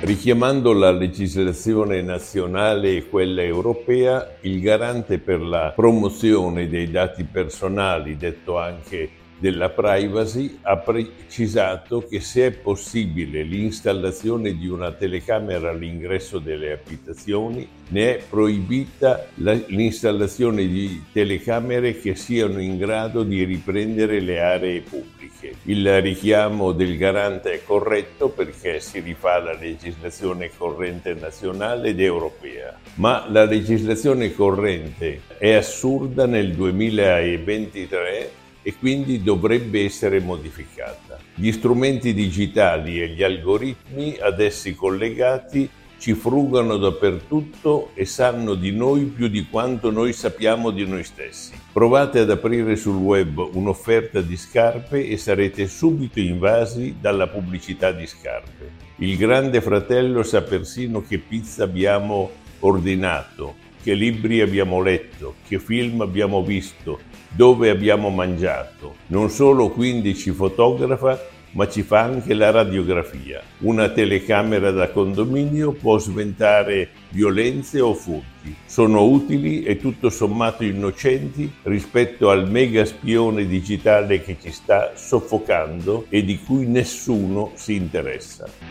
Richiamando la legislazione nazionale e quella europea, il garante per la promozione dei dati personali, detto anche della privacy, ha precisato che se è possibile l'installazione di una telecamera all'ingresso delle abitazioni, ne è proibita l'installazione di telecamere che siano in grado di riprendere le aree pubbliche. Il richiamo del garante è corretto perché si rifà alla legislazione corrente nazionale ed europea, ma la legislazione corrente è assurda nel 2023 e quindi dovrebbe essere modificata. Gli strumenti digitali e gli algoritmi ad essi collegati ci frugano dappertutto e sanno di noi più di quanto noi sappiamo di noi stessi. Provate ad aprire sul web un'offerta di scarpe e sarete subito invasi dalla pubblicità di scarpe. Il grande fratello sa persino che pizza abbiamo ordinato, che libri abbiamo letto, che film abbiamo visto, dove abbiamo mangiato. Non solo quindi ci fotografa, ma ci fa anche la radiografia. Una telecamera da condominio può sventare violenze o furti. Sono utili e tutto sommato innocenti rispetto al mega spione digitale che ci sta soffocando e di cui nessuno si interessa.